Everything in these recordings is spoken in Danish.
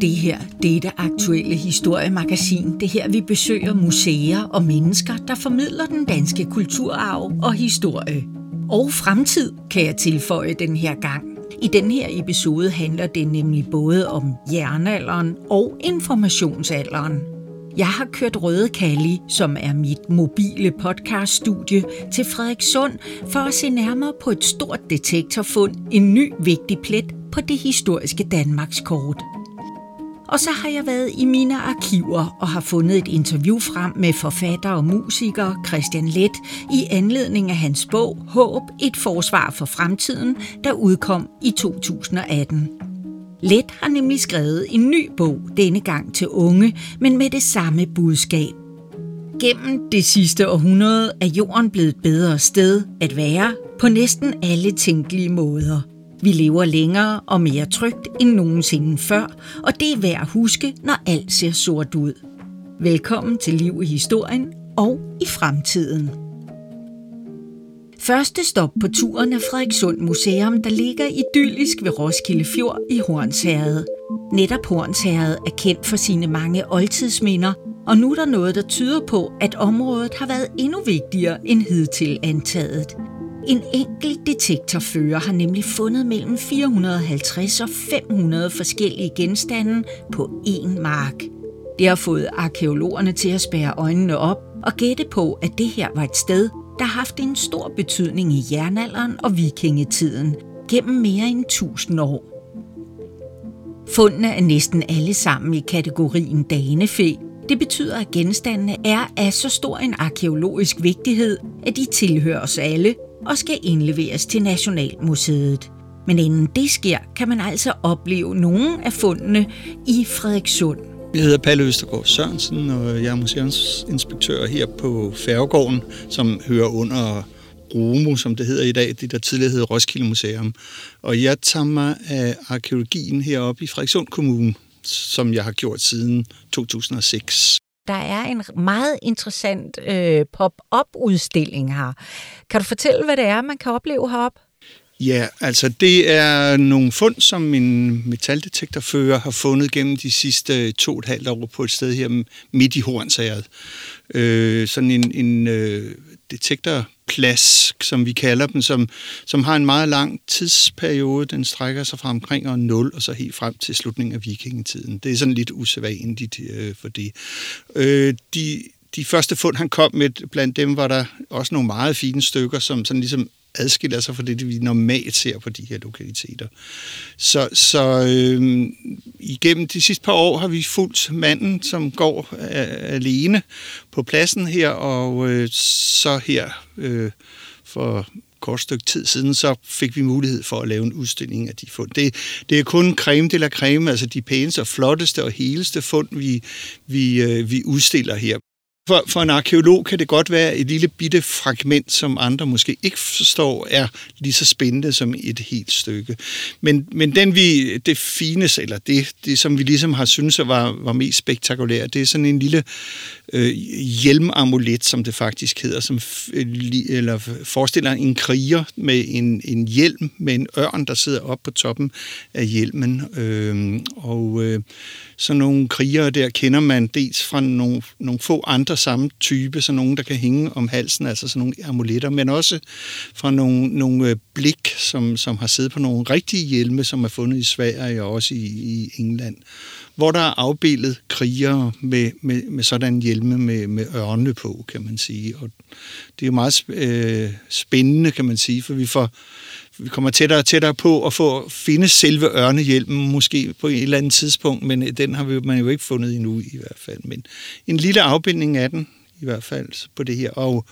Det her, det er det aktuelle historiemagasin. Det her, vi besøger museer og mennesker, der formidler den danske kulturarv og historie. Og fremtid, kan jeg tilføje den her gang. I den her episode handler det nemlig både om jernalderen og informationsalderen. Jeg har kørt Røde Kalli, som er mit mobile podcaststudie, til Frederikssund for at se nærmere på et stort detektorfund, en ny vigtig plet på det historiske Danmarkskort. Og så har jeg været i mine arkiver og har fundet et interview frem med forfatter og musiker Christian Let i anledning af hans bog Håb, et forsvar for fremtiden, der udkom i 2018. Let har nemlig skrevet en ny bog, denne gang til unge, men med det samme budskab. Gennem det sidste århundrede er jorden blevet et bedre sted at være på næsten alle tænkelige måder – vi lever længere og mere trygt end nogensinde før, og det er værd at huske, når alt ser sort ud. Velkommen til Liv i Historien og i fremtiden. Første stop på turen er Frederikssund Museum, der ligger idyllisk ved Roskilde Fjord i Hornsherred. Netop Hornsherred er kendt for sine mange oldtidsminder, og nu er der noget, der tyder på, at området har været endnu vigtigere end hidtil antaget – en enkelt detektorfører har nemlig fundet mellem 450 og 500 forskellige genstande på én mark. Det har fået arkeologerne til at spære øjnene op og gætte på, at det her var et sted, der har haft en stor betydning i jernalderen og vikingetiden gennem mere end 1000 år. Fundene er næsten alle sammen i kategorien danefæ. Det betyder, at genstandene er af så stor en arkeologisk vigtighed, at de tilhører os alle og skal indleveres til Nationalmuseet. Men inden det sker, kan man altså opleve nogle af fundene i Frederikssund. Jeg hedder Palle Østergaard Sørensen, og jeg er museumsinspektør her på Færgegården, som hører under ROMO, som det hedder i dag, det der tidligere hed Roskilde Museum. Og jeg tager mig af arkeologien heroppe i Frederikssund Kommune, som jeg har gjort siden 2006 der er en meget interessant øh, pop-up-udstilling her. Kan du fortælle, hvad det er, man kan opleve heroppe? Ja, altså det er nogle fund, som en metaldetektorfører har fundet gennem de sidste to og et halvt år på et sted her midt i Hornsæret. Øh, sådan en, en øh, detektorplads, som vi kalder dem, som, som har en meget lang tidsperiode. Den strækker sig fra omkring år 0 og så helt frem til slutningen af vikingetiden. Det er sådan lidt usædvanligt øh, for det. Øh, de, de første fund, han kom med, blandt dem var der også nogle meget fine stykker, som sådan ligesom adskiller sig fra det, vi normalt ser på de her lokaliteter. Så, så øh, igennem de sidste par år har vi fulgt manden, som går øh, alene på pladsen her, og øh, så her øh, for kort stykke tid siden, så fik vi mulighed for at lave en udstilling af de fund. Det, det er kun creme de la creme, altså de pæneste og flotteste og heleste fund, vi, vi, øh, vi udstiller her. For, for en arkeolog kan det godt være et lille bitte fragment, som andre måske ikke forstår, er lige så spændende som et helt stykke. Men, men den vi, det fines, eller det, det som vi ligesom har syntes var, var mest spektakulært, det er sådan en lille øh, hjelmamulet, som det faktisk hedder, som øh, eller forestiller en kriger med en, en hjelm med en ørn, der sidder op på toppen af hjelmen. Øh, og øh, sådan nogle krigere der kender man dels fra nogle, nogle få andre samme type, så nogle, der kan hænge om halsen, altså sådan nogle amuletter, men også fra nogle, nogle øh, blik, som, som har siddet på nogle rigtige hjelme, som er fundet i Sverige og også i, i England hvor der er afbildet krigere med, med, med sådan hjelme med, med ørne på, kan man sige. Og det er jo meget øh, spændende, kan man sige, for vi får vi kommer tættere og tættere på at få at finde selve ørnehjelmen, måske på et eller andet tidspunkt, men øh, den har vi, man jo ikke fundet endnu i hvert fald. Men en lille afbildning af den, i hvert fald på det her. Og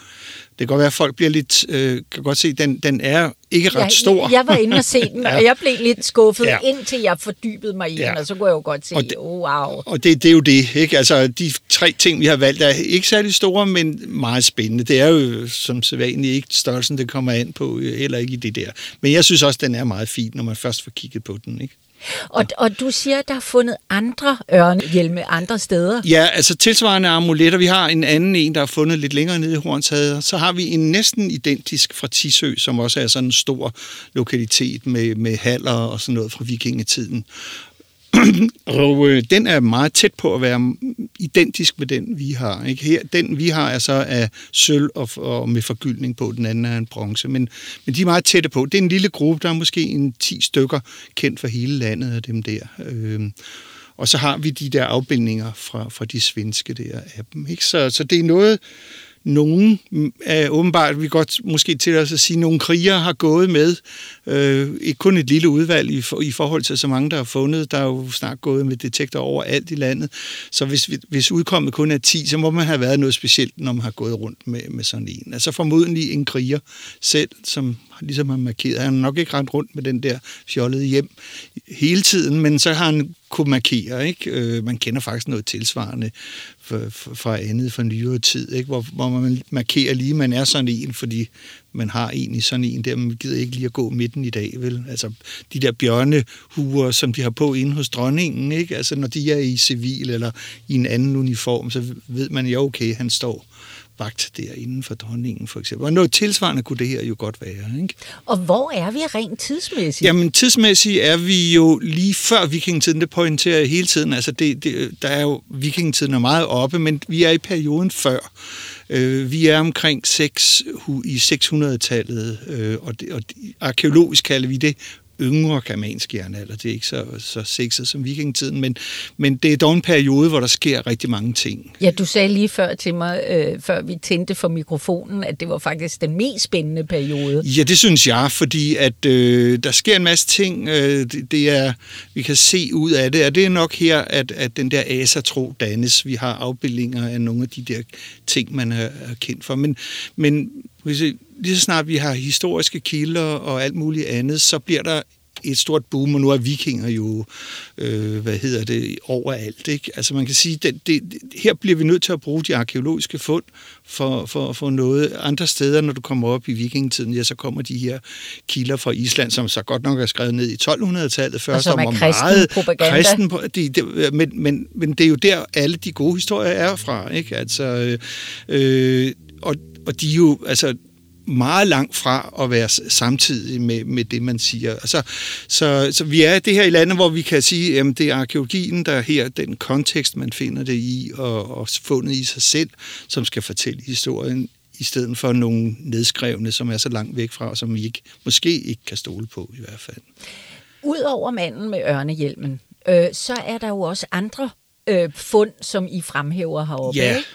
det kan godt være, at folk bliver lidt, øh, kan godt se, den, den er ikke ret stor. Jeg, jeg var inde og se den, ja. og jeg blev lidt skuffet, ja. indtil jeg fordybede mig i ja. den, og så kunne jeg jo godt se, og det, oh, wow. Og det, det er jo det, ikke? Altså, de tre ting, vi har valgt, er ikke særlig store, men meget spændende. Det er jo som sædvanligt ikke størrelsen, det kommer an på, eller ikke i det der. Men jeg synes også, den er meget fin, når man først får kigget på den, ikke? Og, og du siger, at der er fundet andre ørnehjelme andre steder? Ja, altså tilsvarende amuletter. Vi har en anden en, der er fundet lidt længere nede i Hornshavet. Så har vi en næsten identisk fra Tisø, som også er sådan en stor lokalitet med, med haller og sådan noget fra vikingetiden. og øh, den er meget tæt på at være identisk med den, vi har. Ikke? Her, den, vi har, er så af sølv og, og med forgyldning på, den anden er en bronze. Men, men de er meget tætte på. Det er en lille gruppe, der er måske en 10 stykker kendt for hele landet af dem der. Øh, og så har vi de der afbildninger fra, fra de svenske der af dem. Ikke? Så, så det er noget, nogen mm, er åbenbart, vi godt måske til os at sige, nogle krigere har gået med. Øh, ikke kun et lille udvalg i, for, i forhold til så mange, der har fundet. Der er jo snart gået med detektor over alt i landet. Så hvis, hvis udkommet kun er 10, så må man have været noget specielt, når man har gået rundt med, med sådan en. Altså formodentlig en kriger selv, som ligesom har markeret. Han har nok ikke rendt rundt med den der fjollede hjem hele tiden, men så har han kunne markere. Ikke? Øh, man kender faktisk noget tilsvarende fra andet fra nyere tid, ikke? Hvor, hvor man markerer lige, at man er sådan en, fordi man har egentlig sådan en der, man gider ikke lige at gå midten i dag, vel? Altså, de der bjørnehuer, som de har på inde hos dronningen, ikke? Altså, når de er i civil eller i en anden uniform, så ved man jo, okay, han står vagt derinde for dronningen, for eksempel. Og noget tilsvarende kunne det her jo godt være. Ikke? Og hvor er vi rent tidsmæssigt? Jamen, tidsmæssigt er vi jo lige før vikingetiden, det pointerer jeg hele tiden. Altså, det, det, der er jo, vikingetiden er meget oppe, men vi er i perioden før. Øh, vi er omkring 6, i 600-tallet, øh, og, det, og arkeologisk kalder vi det yngre germansk jernalder. Det er ikke så, så sexet som vikingetiden, men, men det er dog en periode, hvor der sker rigtig mange ting. Ja, du sagde lige før til mig, øh, før vi tændte for mikrofonen, at det var faktisk den mest spændende periode. Ja, det synes jeg, fordi at øh, der sker en masse ting, øh, det, det er, vi kan se ud af det, og det er nok her, at, at den der asatro dannes. Vi har afbildninger af nogle af de der ting, man er, er kendt for, men, men hvis lige så snart vi har historiske kilder og alt muligt andet, så bliver der et stort boom, og nu er vikinger jo, øh, hvad hedder det, overalt. Ikke? Altså man kan sige, det, det, her bliver vi nødt til at bruge de arkeologiske fund for, for, for noget. Andre steder, når du kommer op i vikingetiden, ja, så kommer de her kilder fra Island, som så godt nok er skrevet ned i 1200-tallet først, og som er kristen meget propaganda. Kristen, de, de, men, men, men det er jo der, alle de gode historier er fra. Ikke? Altså, øh, øh og, og de er jo, altså, meget langt fra at være samtidig med, med det, man siger. Altså, så, så vi er det her i landet, hvor vi kan sige, at det er arkeologien, der er her, den kontekst, man finder det i, og, og fundet i sig selv, som skal fortælle historien, i stedet for nogle nedskrevne, som er så langt væk fra, og som vi ikke, måske ikke kan stole på i hvert fald. Udover manden med ørnehjelmen, øh, så er der jo også andre øh, fund, som I fremhæver heroppe, ja. ikke?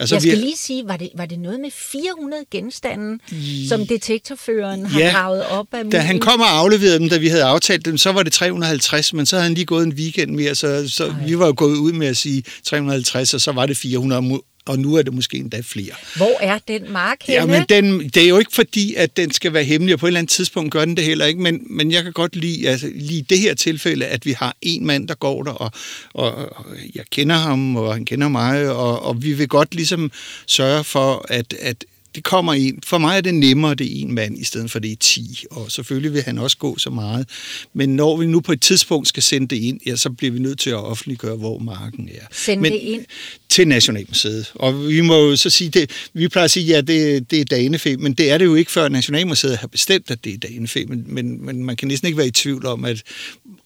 Altså, jeg skal vi... lige sige, var det, var det noget med 400 genstande, I... som detektorføreren har ja, gravet op af da han kom og afleverede dem, da vi havde aftalt dem, så var det 350, men så havde han lige gået en weekend mere, så, så vi var jo gået ud med at sige 350, og så var det 400 og nu er det måske endda flere. Hvor er den mark henne? Ja, men den, det er jo ikke fordi, at den skal være hemmelig, og på et eller andet tidspunkt gør den det heller ikke, men, men jeg kan godt lide, altså, lige det her tilfælde, at vi har en mand, der går der, og, og, og jeg kender ham, og han kender mig, og, og vi vil godt ligesom sørge for, at, at det kommer en. For mig er det nemmere, det er en mand, i stedet for det er 10. Og selvfølgelig vil han også gå så meget. Men når vi nu på et tidspunkt skal sende det ind, ja, så bliver vi nødt til at offentliggøre, hvor marken er. Sende Men, det ind? Til Nationalmuseet. Og vi må jo så sige, det, vi plejer at sige, ja, det, det er Danefe, men det er det jo ikke, før Nationalmuseet har bestemt, at det er Danefe. Men, men, men man kan næsten ikke være i tvivl om, at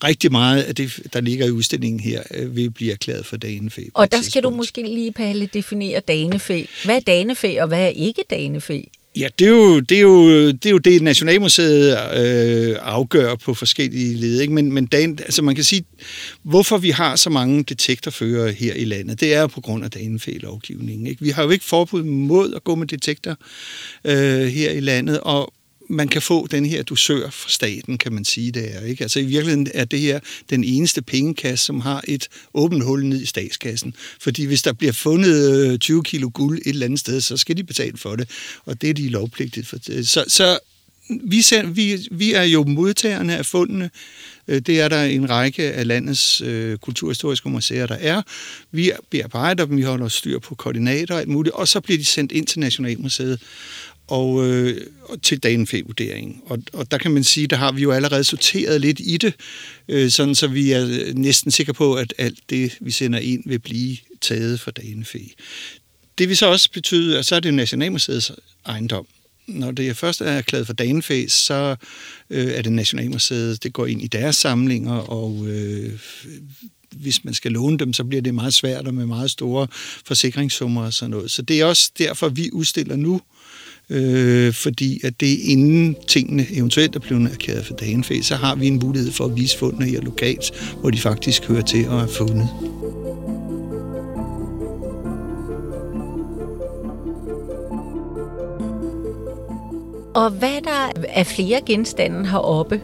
rigtig meget af det, der ligger i udstillingen her, øh, vil blive erklæret for Danefe. Og der skal du måske lige, Palle, definere Danefe. Hvad er Danefe, og hvad er ikke danefæ? Ja, det er jo det, er jo, det, er jo det Nationalmuseet øh, afgør på forskellige led. Ikke? Men, men Dan, altså man kan sige, hvorfor vi har så mange detektorfører her i landet, det er på grund af danefæ-lovgivningen. Ikke? Vi har jo ikke forbud mod at gå med detektor øh, her i landet, og man kan få den her dusør fra staten, kan man sige, det er. Ikke? Altså i virkeligheden er det her den eneste pengekasse, som har et åbent hul ned i statskassen. Fordi hvis der bliver fundet øh, 20 kilo guld et eller andet sted, så skal de betale for det, og det er de lovpligtigt for. Så, så vi, vi, vi er jo modtagerne af fundene. Øh, det er der en række af landets øh, kulturhistoriske museer, der er. Vi bearbejder dem, vi holder styr på koordinater og alt muligt, og så bliver de sendt ind til Nationalmuseet og, øh, til DanFe-vurderingen. Og, og der kan man sige, der har vi jo allerede sorteret lidt i det, øh, sådan så vi er øh, næsten sikre på, at alt det, vi sender ind, vil blive taget for DANFE. Det vil så også betyde, at så er det Nationalmuseets ejendom. når det først er erklæret for Danefæs, så øh, er det Nationalmuseet, det går ind i deres samlinger, og øh, hvis man skal låne dem, så bliver det meget svært og med meget store forsikringssummer og sådan noget. Så det er også derfor, vi udstiller nu, øh, øh, fordi at det inden tingene eventuelt er blevet erklæret for dagenfæ, så har vi en mulighed for at vise fundene her lokalt, hvor de faktisk hører til og er fundet. Og hvad der er flere genstande heroppe?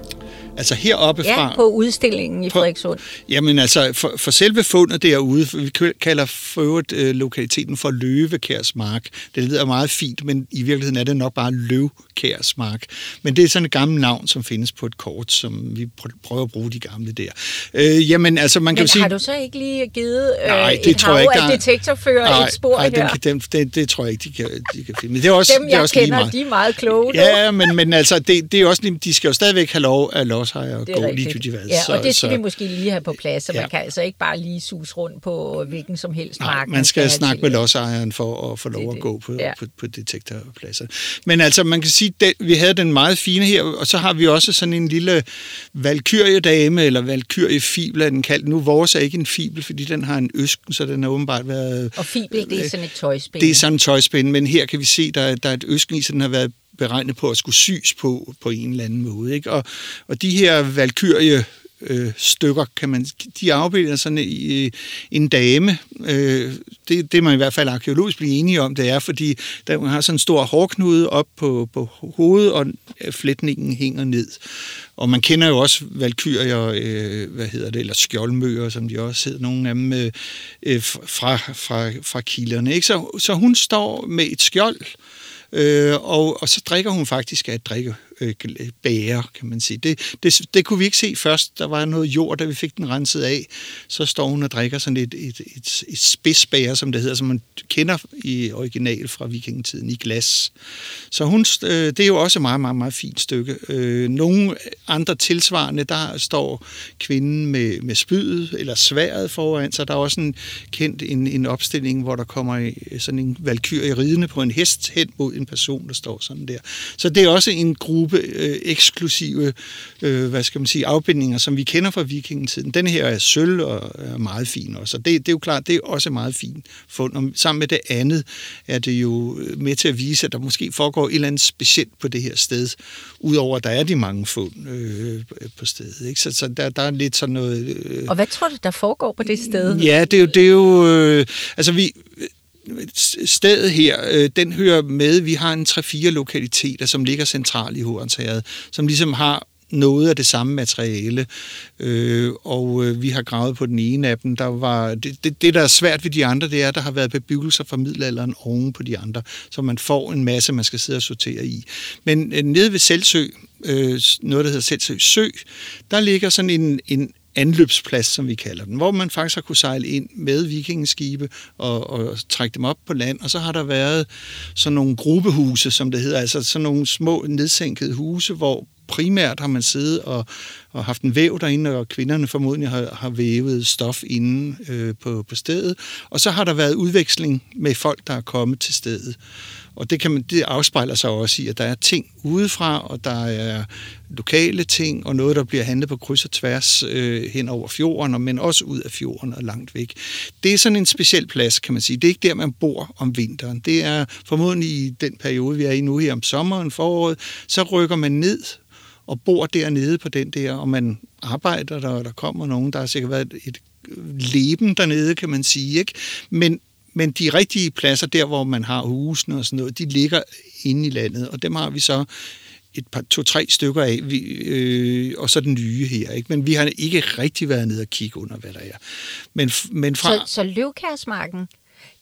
Altså heroppe ja, fra... på udstillingen i Frederikssund. Jamen altså, for, for selve fundet derude, vi kalder for øvrigt øh, lokaliteten for Løvekærsmark. Det lyder meget fint, men i virkeligheden er det nok bare Løvkærsmark. Men det er sådan et gammelt navn, som findes på et kort, som vi prøver at bruge de gamle der. Øh, jamen altså, man kan men sige... har du så ikke lige givet øh, nej, det et tror hav jeg ikke, af der... detektorfører nej, et spor nej, her? Den, den, det, det tror jeg ikke, de kan, de kan finde. Men det er også, Dem, det er jeg også kender, lige meget. de er meget kloge. Ja, men, men altså, det, det er også de skal jo stadigvæk have lov af lodsejere at gå ligegyldigt hvad. Ja, og det skal så, vi måske lige have på plads, så Ja. man kan altså ikke bare lige sus rundt på hvilken som helst Nej, mark. man skal snakke med til. lodsejeren for at få lov Det at gå på, Ja. på, på detektorpladser. Men altså, man kan sige, at vi havde den meget fine her, og så har vi også sådan en lille valkyriedame, eller valkyriefibel er den kaldt. Nu vores er ikke en fibel, fordi den har en øsken, så den har åbenbart været... Og fibel, det er sådan et tøjspil. Det er sådan en tøjspænd, men her kan vi se, der, er- der er et øsken i, så den har været beregnet på at skulle sys på, på en eller anden måde. Ikke? Og, og de her valkyrie øh, stykker, kan man, de afbilder sådan i, øh, en dame. Øh, det, det man i hvert fald arkeologisk bliver enige om, det er, fordi der hun har sådan en stor hårknude op på, på hovedet, og øh, flætningen hænger ned. Og man kender jo også valkyrier, øh, hvad hedder det, eller skjoldmøer, som de også hedder, nogle af dem øh, øh fra, fra, fra kilderne. Ikke? Så, så hun står med et skjold, Øh, Øh, og, og så drikker hun faktisk af et drikke øh, bære, kan man sige. Det, det, det kunne vi ikke se først. Der var noget jord, da vi fik den renset af. Så står hun og drikker sådan et, et, et, et spidsbære, som det hedder, som man kender i original fra vikingetiden, i glas. Så hun, øh, det er jo også et meget, meget, meget fint stykke. Øh, nogle andre tilsvarende, der står kvinden med, med spydet eller sværet foran, så der er også en kendt en, en opstilling, hvor der kommer sådan en valkyrie ridende på en hest hen mod en person, der står sådan der. Så det er også en gruppe øh, eksklusive, øh, hvad skal man sige, afbindinger, som vi kender fra vikingetiden. Den her er sølv og er meget fin også. Og det, det er jo klart, det er også meget fint fund. Og sammen med det andet er det jo med til at vise, at der måske foregår et eller andet specielt på det her sted, udover at der er de mange fund øh, på stedet. Ikke? Så, så der, der er lidt sådan noget... Øh, Og hvad tror du, der foregår på det sted? Ja, det er jo... Det er jo øh, altså, vi, stedet her, øh, den hører med. Vi har en 3-4 lokaliteter, som ligger centralt i Hornsherred, som ligesom har noget af det samme materiale, øh, og øh, vi har gravet på den ene af dem. Der var, det, det, det, der er svært ved de andre, det er, at der har været bebyggelser fra middelalderen oven på de andre, så man får en masse, man skal sidde og sortere i. Men øh, nede ved Selsø, øh, noget, der hedder Selsø Sø, der ligger sådan en, en anløbsplads, som vi kalder den, hvor man faktisk har kunne sejle ind med vikingeskibe og, og trække dem op på land, og så har der været sådan nogle gruppehuse, som det hedder, altså sådan nogle små nedsænkede huse, hvor primært har man siddet og, og haft en væv derinde, og kvinderne formodentlig har, har vævet stof inde øh, på, på stedet. Og så har der været udveksling med folk, der er kommet til stedet. Og det, kan man, det afspejler sig også i, at der er ting udefra, og der er lokale ting, og noget, der bliver handlet på kryds og tværs øh, hen over fjorden, men også ud af fjorden og langt væk. Det er sådan en speciel plads, kan man sige. Det er ikke der, man bor om vinteren. Det er formodentlig i den periode, vi er i nu her om sommeren, foråret, så rykker man ned og bor dernede på den der, og man arbejder der, og der kommer nogen. Der har sikkert været et, leben dernede, kan man sige. Ikke? Men, men de rigtige pladser, der hvor man har husene og sådan noget, de ligger inde i landet, og dem har vi så et par, to-tre stykker af, vi, øh, og så den nye her. Ikke? Men vi har ikke rigtig været nede og kigge under, hvad der er. Men, men fra... Så, så Løvkærsmarken,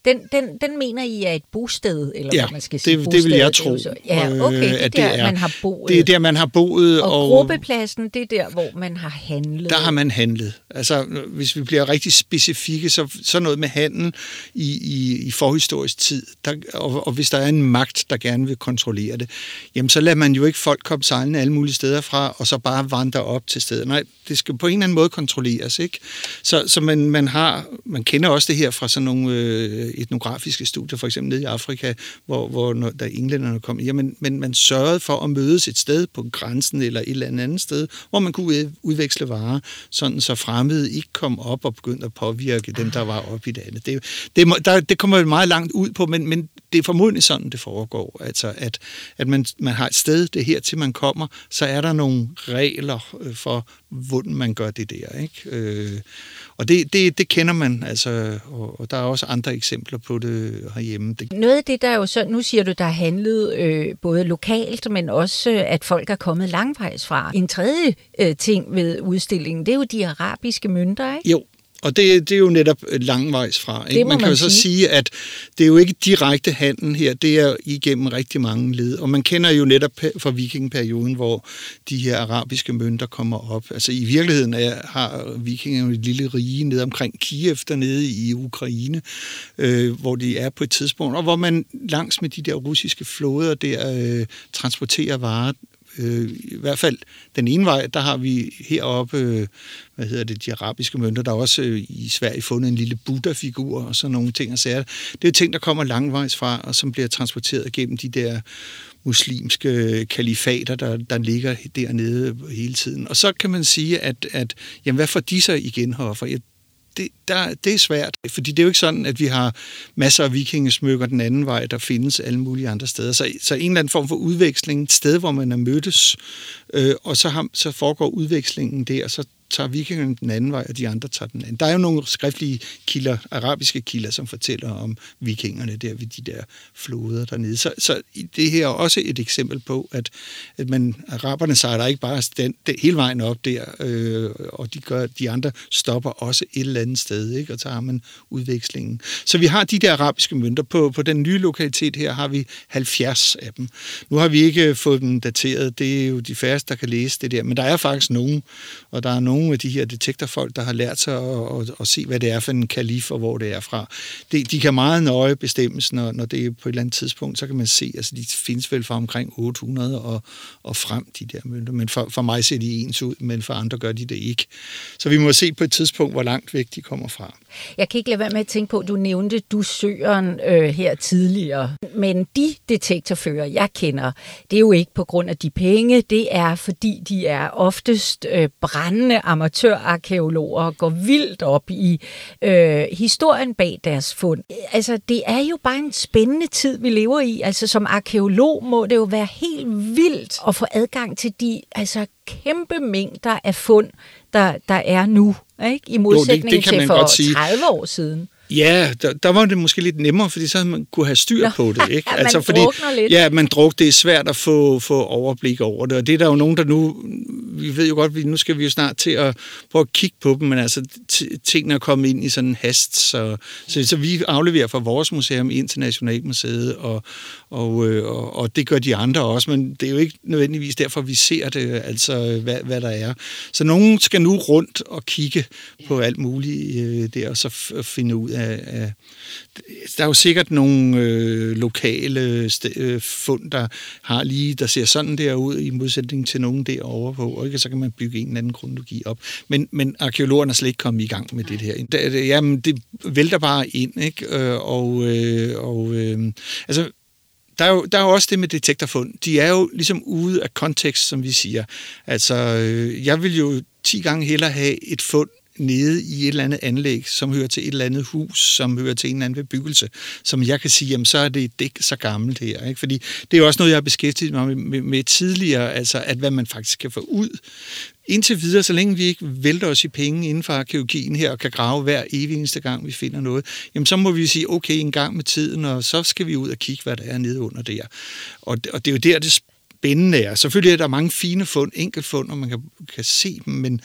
den, den, den mener I er et bosted, eller Ja, hvad man skal sige? det, det vil jeg Bosted, tro. det er så- Ja, okay, det er at der, man har boet. Det er der, man har boet. og, Og, og gruppepladsen, det er der, hvor man har handlet. Der har man handlet. Altså, hvis vi bliver rigtig specifikke, så, så noget med handel i, i, i forhistorisk tid, der, og, og hvis der er en magt, der gerne vil kontrollere det, jamen så lader man jo ikke folk komme sejlende alle mulige steder fra, og så bare vandre op til stedet. Nej, det skal på en eller anden måde kontrolleres, ikke? Så, så man, man har, man kender også det her fra sådan nogle øh, Øh, etnografiske studier, for eksempel nede i Afrika, hvor, hvor når, da englænderne kom, jamen, men man sørgede for at mødes et sted på grænsen eller et eller andet sted, hvor man kunne udveksle varer, sådan så fremmede ikke kom op og begyndte at påvirke dem, der var oppe i det andet. Det, det, der, det kommer meget langt ud på, men, men det er formodentlig sådan, det foregår. Altså, at, at man, man har et sted, det her til man kommer, så er der nogle regler øh, for, hvordan man gør det der. Ikke? Øh, og det, det, det kender man, altså, og, og der er også andre eksempler på det herhjemme. Det... Noget af det, der er jo så, nu siger du, der er handlet øh, både lokalt, men også, øh, at folk er kommet langvejs fra. En tredje øh, ting ved udstillingen, det er jo de arabiske mønter, ikke? Jo, og det, det er jo netop langvejs fra. Ikke? Man kan man jo så sige. sige, at det er jo ikke direkte handel her, det er igennem rigtig mange led. Og man kender jo netop fra vikingperioden, hvor de her arabiske mønter kommer op. Altså i virkeligheden er, har vikingerne et lille rige nede omkring Kiev dernede i Ukraine, øh, hvor de er på et tidspunkt, og hvor man langs med de der russiske flåder der øh, transporterer varer øh, i hvert fald den ene vej, der har vi heroppe, øh, hvad hedder det, de arabiske mønter, der er også øh, i Sverige fundet en lille Buddha-figur og sådan nogle ting og sager. Det er jo ting, der kommer langvejs fra, og som bliver transporteret gennem de der muslimske kalifater, der, der ligger dernede hele tiden. Og så kan man sige, at, at jamen, hvad får de så igen herfor? Det, der, det er svært, fordi det er jo ikke sådan, at vi har masser af vikingesmykker den anden vej, der findes alle mulige andre steder. Så, så en eller anden form for udveksling, et sted, hvor man er mødtes, øh, og så, har, så foregår udvekslingen der, og så tager vikingerne den anden vej, og de andre tager den anden. Der er jo nogle skriftlige kilder, arabiske kilder, som fortæller om vikingerne der ved de der floder dernede. Så, så det her er også et eksempel på, at, at man, araberne sejler ikke bare stand, det, hele vejen op der, øh, og de, gør, de andre stopper også et eller andet sted, ikke? og tager man udvekslingen. Så vi har de der arabiske mønter. På, på den nye lokalitet her har vi 70 af dem. Nu har vi ikke fået dem dateret, det er jo de færreste, der kan læse det der, men der er faktisk nogen, og der er nogen, nogle af de her detektorfolk, der har lært sig at, at, at se, hvad det er for en kalif og hvor det er fra. De, de kan meget nøje bestemmes, når, når det er på et eller andet tidspunkt, så kan man se, altså de findes vel fra omkring 800 og, og frem, de der mønter. Men for, for mig ser de ens ud, men for andre gør de det ikke. Så vi må se på et tidspunkt, hvor langt væk de kommer fra. Jeg kan ikke lade være med at tænke på, at du nævnte du søren øh, her tidligere. Men de detektorfører, jeg kender, det er jo ikke på grund af de penge. Det er, fordi de er oftest øh, brændende amatørarkeologer og går vildt op i øh, historien bag deres fund. Altså, det er jo bare en spændende tid, vi lever i. Altså, som arkeolog må det jo være helt vildt at få adgang til de altså, kæmpe mængder af fund, der, der er nu. Ikke? I modsætning jo, det, det kan til for godt sige. 30 år siden. Ja, der, der var det måske lidt nemmere, fordi så havde man kunne have styr Nå, på det. Ikke? altså, fordi, lidt. Ja, man druk, det er svært at få, få overblik over det, og det er der jo nogen, der nu, vi ved jo godt, vi, nu skal vi jo snart til at prøve at kigge på dem, men altså, tingene er kommet ind i sådan en hast, så, så, så vi afleverer fra vores museum ind til Nationalmuseet, og, og, øh, og, og det gør de andre også, men det er jo ikke nødvendigvis derfor, vi ser det, altså hvad, hvad der er. Så nogen skal nu rundt og kigge på alt muligt øh, der, og så finde ud af, af der er jo sikkert nogle øh, lokale øh, fund, der har lige, der ser sådan der ud, i modsætning til nogen derovre på, og ikke? så kan man bygge en eller anden kronologi op. Men, men arkeologerne er slet ikke kommet i gang med det her. Det, jamen, det vælter bare ind, ikke? Øh, og, øh, og øh, altså, der er, jo, der er jo også det med detektorfund. De er jo ligesom ude af kontekst, som vi siger. Altså, øh, jeg vil jo 10 gange hellere have et fund nede i et eller andet anlæg, som hører til et eller andet hus, som hører til en eller anden bebyggelse, som jeg kan sige, jamen så er det ikke så gammelt her. Ikke? Fordi det er jo også noget, jeg har beskæftiget mig med, med, med tidligere, altså at hvad man faktisk kan få ud indtil videre, så længe vi ikke vælter os i penge inden for arkeologien her og kan grave hver evig eneste gang, vi finder noget, jamen så må vi sige, okay, en gang med tiden, og så skal vi ud og kigge, hvad der er nede under der. Og, og det er jo der, det spændende er. Selvfølgelig er der mange fine fund, enkeltfund, og man kan, kan se dem, men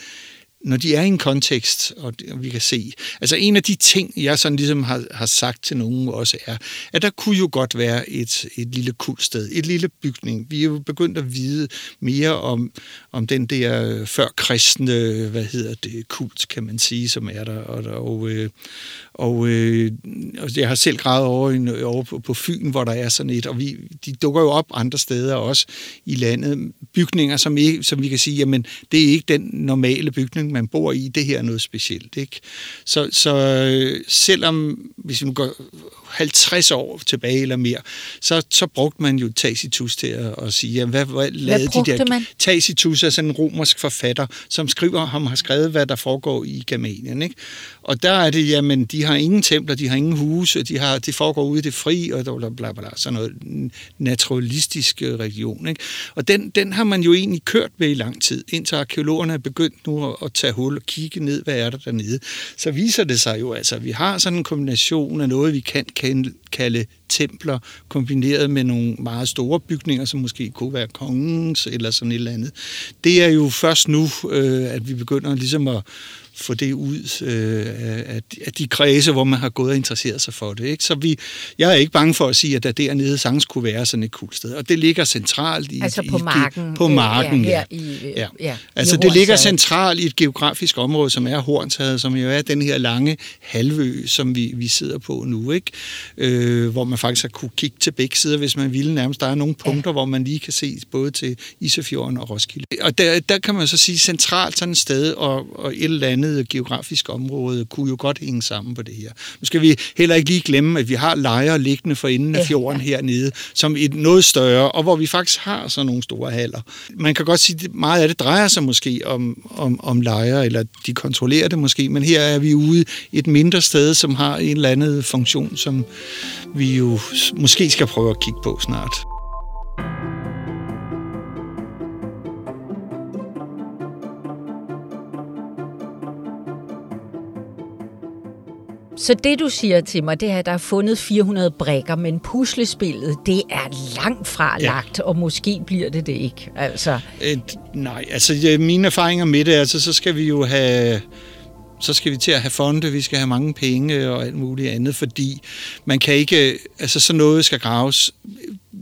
når de er i en kontekst, og vi kan se, altså en af de ting, jeg sådan ligesom har, har sagt til nogen også er, at der kunne jo godt være et, et lille kultsted, et lille bygning. Vi er jo begyndt at vide mere om, om den der førkristne, hvad hedder det, kult, kan man sige, som er der. Og, og, øh, og, øh, og jeg har selv gravet over, over på, på Fyn, hvor der er sådan et, og vi, de dukker jo op andre steder også i landet. Bygninger, som, ikke, som vi kan sige, jamen det er ikke den normale bygning, man bor i, det her er noget specielt. Ikke? Så, så øh, selvom, hvis vi nu går 50 år tilbage eller mere, så, så brugte man jo Tacitus til at, at sige, jamen, hvad, hvad lavede hvad de der? Man? Tacitus er sådan en romersk forfatter, som skriver, ham har skrevet, hvad der foregår i Germanien. Ikke? Og der er det, jamen, de har ingen templer, de har ingen huse, de, har, de foregår ude i det fri, og bla, bla, bla, sådan noget naturalistisk øh, region. Ikke? Og den, den har man jo egentlig kørt med i lang tid, indtil arkeologerne er begyndt nu at, at tage hul og kigge ned, hvad er der dernede. Så viser det sig jo altså, at vi har sådan en kombination af noget, vi kan kalde templer, kombineret med nogle meget store bygninger, som måske kunne være kongens eller sådan et eller andet. Det er jo først nu, øh, at vi begynder ligesom at få det ud øh, af, af de kredse, hvor man har gået og interesseret sig for det. Ikke? Så vi, jeg er ikke bange for at sige, at der dernede sagtens kunne være sådan et kult sted. Og det ligger centralt i... Altså på i, marken. På marken, ja. ja. I, ja. ja. Altså I det ligger centralt i et geografisk område, som er Hornshavet, som jo er den her lange halvø, som vi, vi sidder på nu, ikke? Øh, hvor man faktisk har kunne kigge til begge sider, hvis man ville nærmest. Der er nogle punkter, ja. hvor man lige kan se både til Isefjorden og Roskilde. Og der, der kan man så sige centralt sådan et sted, og, og et eller andet andet geografisk område kunne jo godt hænge sammen på det her. Nu skal vi heller ikke lige glemme, at vi har lejre liggende for enden af fjorden hernede, som et noget større, og hvor vi faktisk har sådan nogle store haller. Man kan godt sige, at meget af det drejer sig måske om, om, om lejre, eller de kontrollerer det måske, men her er vi ude et mindre sted, som har en eller anden funktion, som vi jo måske skal prøve at kigge på snart. Så det, du siger til mig, det er, at der er fundet 400 brækker, men puslespillet, det er langt fra ja. lagt, og måske bliver det det ikke. Altså. Et, nej, altså mine erfaringer med det, altså så skal vi jo have så skal vi til at have fonde, vi skal have mange penge og alt muligt andet, fordi man kan ikke, altså så noget skal graves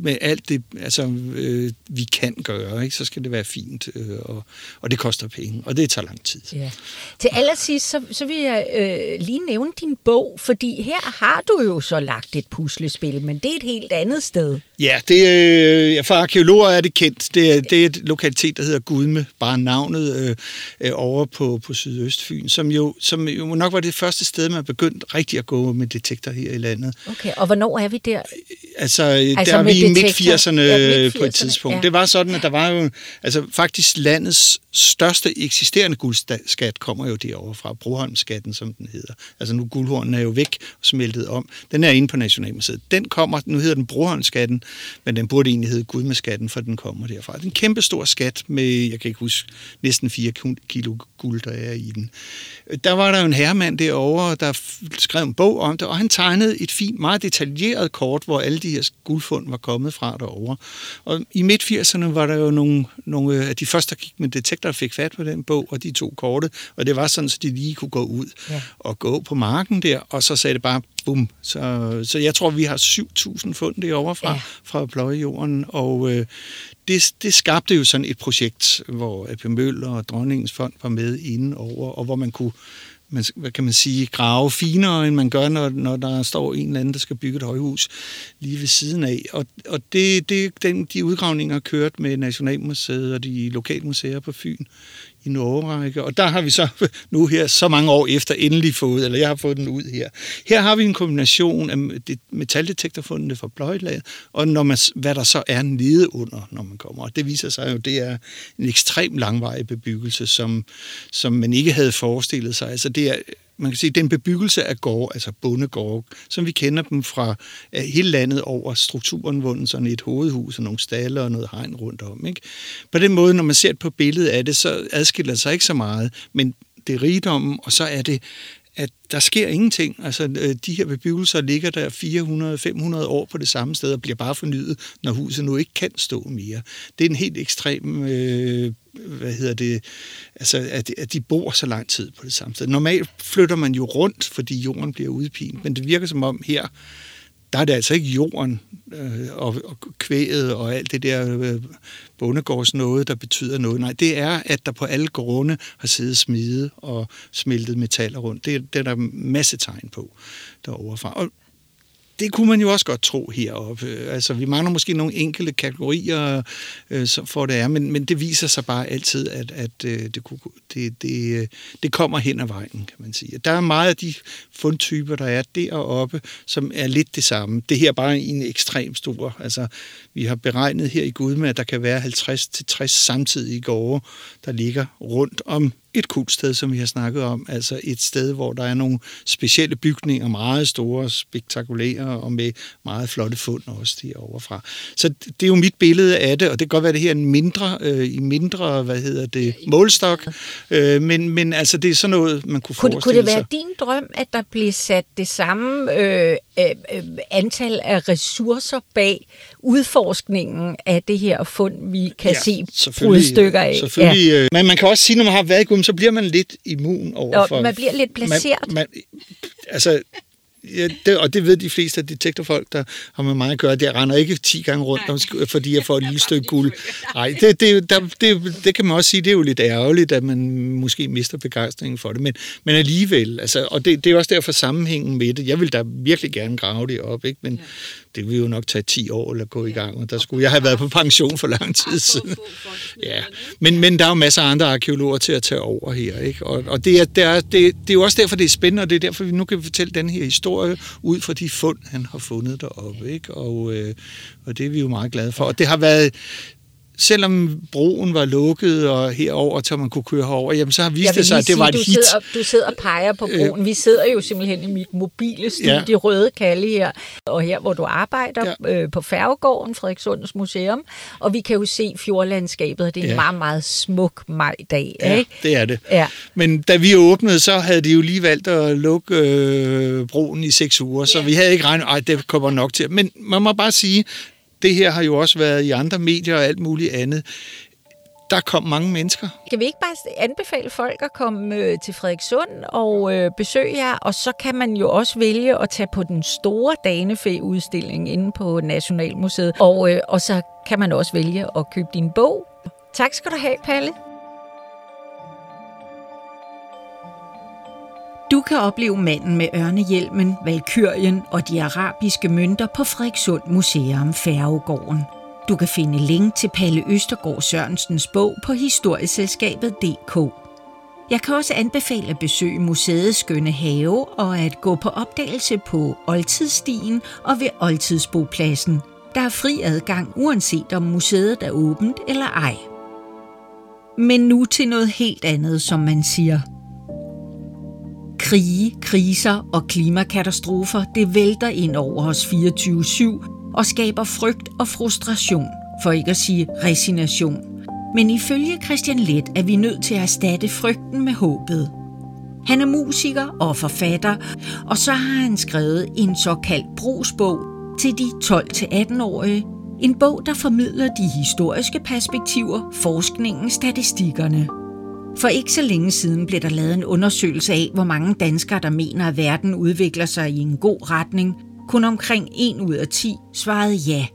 med alt det, altså, øh, vi kan gøre, ikke? så skal det være fint, øh, og, og det koster penge, og det tager lang tid. Ja. Til allersidst, så, så vil jeg øh, lige nævne din bog, fordi her har du jo så lagt et puslespil, men det er et helt andet sted. Ja, det, øh, for arkeologer er det kendt. Det er, det er et lokalitet, der hedder Gudme, bare navnet øh, øh, over på, på Sydøstfyn, som jo, som jo nok var det første sted, man begyndte rigtig at gå med detektor her i landet. Okay, og hvornår er vi der? Altså, altså der er vi midt-80'erne ja, midt på et tidspunkt. Ja. Det var sådan, at der var jo, altså faktisk landets største eksisterende guldskat kommer jo derovre fra, Broholmskatten, som den hedder. Altså nu guldhornen er jo væk og smeltet om. Den er inde på Nationalmuseet. Den kommer, nu hedder den Broholmskatten, men den burde egentlig hedde Gudmeskatten, for den kommer derfra. Det er en kæmpe stor skat med, jeg kan ikke huske, næsten 4 kilo guld, der er i den. Der var der jo en herremand derovre, der skrev en bog om det, og han tegnede et fint, meget detaljeret kort, hvor alle de her guldfund var kommet fra derovre. Og i midt-80'erne var der jo nogle, nogle af de første, der gik med detektor, fik fat på den bog, og de to korte, og det var sådan, så de lige kunne gå ud ja. og gå på marken der, og så sagde det bare bum. Så, så jeg tror, vi har 7.000 fund derovre fra, ja. fra pløjejorden, og øh, det, det skabte jo sådan et projekt, hvor AP Møller og Dronningens Fond var med inden over, og hvor man kunne man, hvad kan man sige, grave finere, end man gør, når, når der står en eller anden, der skal bygge et højhus lige ved siden af. Og, og det, det, den, de udgravninger kørt med Nationalmuseet og de lokale museer på Fyn i en årrække. Og der har vi så nu her så mange år efter endelig fået, eller jeg har fået den ud her. Her har vi en kombination af metaldetektorfundene fra pløjlaget, og når man, hvad der så er nede under, når man kommer. Og det viser sig jo, det er en ekstrem langvarig bebyggelse, som, som man ikke havde forestillet sig. Altså det er man kan sige, den bebyggelse af gård, altså bondegård, som vi kender dem fra øh, hele landet over strukturen, hvor sådan et hovedhus og nogle stalle og noget hegn rundt om. Ikke? På den måde, når man ser på billedet af det, så adskiller det sig ikke så meget, men det er rigdommen, og så er det at der sker ingenting. Altså, øh, de her bebyggelser ligger der 400-500 år på det samme sted og bliver bare fornyet, når huset nu ikke kan stå mere. Det er en helt ekstrem, øh, hvad hedder det, altså, at, at de bor så lang tid på det samme sted. Normalt flytter man jo rundt, fordi jorden bliver udpint, men det virker som om her, der er det altså ikke jorden øh, og, og kvæget og alt det der øh, bondegårds noget, der betyder noget. Nej, det er, at der på alle grunde har siddet smide og smeltet metaller rundt. Det, det er der masse tegn på derovre fra. Og det kunne man jo også godt tro heroppe. Altså, vi mangler måske nogle enkelte kategorier, øh, for det er, men, men det viser sig bare altid, at, at øh, det, kunne, det, det, øh, det kommer hen ad vejen, kan man sige. Der er meget af de fundtyper, der er deroppe, som er lidt det samme. Det her er bare en ekstrem stor. Altså, vi har beregnet her i Gudme, at der kan være 50-60 samtidige gårde, der ligger rundt om et kultsted, som vi har snakket om, altså et sted, hvor der er nogle specielle bygninger, meget store, spektakulære og med meget flotte fund også derovre fra. Så det er jo mit billede af det, og det kan godt være, at det her er en mindre, øh, i mindre, hvad hedder det, målstok, øh, men, men altså det er sådan noget, man kunne, kunne forestille. Kunne det være sig. din drøm, at der blev sat det samme øh, øh, øh, antal af ressourcer bag udforskningen af det her fund, vi kan ja, se brudstykker af? Selvfølgelig, ja. Øh, men man kan også sige, når man har været i så bliver man lidt immun over for... man bliver lidt placeret. Man, man, altså, ja, det, og det ved de fleste af detektorfolk, der har med mig at gøre. Det render ikke 10 gange rundt, om, fordi jeg får et lille stykke guld. Nej, det, det, der, det, det kan man også sige, det er jo lidt ærgerligt, at man måske mister begejstringen for det. Men, men alligevel, altså, og det, det er også derfor sammenhængen med det. Jeg vil da virkelig gerne grave det op, ikke? men det vil jo nok tage 10 år at gå i gang, og der skulle jeg have været på pension for lang tid siden. Ja, men, men der er jo masser af andre arkeologer til at tage over her, ikke? Og, og det, er, det, er, det, det er jo også derfor, det er spændende, og det er derfor, vi nu kan fortælle den her historie ud fra de fund, han har fundet deroppe, ikke? Og, øh, og det er vi jo meget glade for. Og det har været selvom broen var lukket og herover, så man kunne køre herover, jamen så har vist det sig, at det var et du hit. Sidder, du sidder og peger på broen. Øh, Vi sidder jo simpelthen i mit mobile studie, ja. Røde Kalle her, og her hvor du arbejder ja. øh, på Færgegården, Frederikssunds Museum, og vi kan jo se fjordlandskabet, og det er ja. en meget, meget smuk majdag. Ja, ikke? det er det. Ja. Men da vi åbnede, så havde de jo lige valgt at lukke øh, broen i seks uger, så vi havde ikke regnet, at det kommer nok til. Men man må bare sige, det her har jo også været i andre medier og alt muligt andet. Der kom mange mennesker. Kan vi ikke bare anbefale folk at komme øh, til Frederikssund og øh, besøge jer, og så kan man jo også vælge at tage på den store Danefæ-udstilling inde på Nationalmuseet, og, øh, og så kan man også vælge at købe din bog. Tak skal du have, Palle. Du kan opleve manden med ørnehjelmen, valkyrien og de arabiske mønter på Frederikssund Museum Færgegården. Du kan finde link til Palle Østergaard Sørensens bog på historieselskabet.dk. Jeg kan også anbefale at besøge museets skønne have og at gå på opdagelse på Oldtidsstien og ved Oldtidsbopladsen. Der er fri adgang uanset om museet er åbent eller ej. Men nu til noget helt andet, som man siger – Krige, kriser og klimakatastrofer, det vælter ind over os 24-7 og skaber frygt og frustration, for ikke at sige resignation. Men ifølge Christian Let er vi nødt til at erstatte frygten med håbet. Han er musiker og forfatter, og så har han skrevet en såkaldt brugsbog til de 12-18-årige. En bog, der formidler de historiske perspektiver, forskningen, statistikkerne. For ikke så længe siden blev der lavet en undersøgelse af, hvor mange danskere, der mener, at verden udvikler sig i en god retning. Kun omkring 1 ud af 10 svarede ja.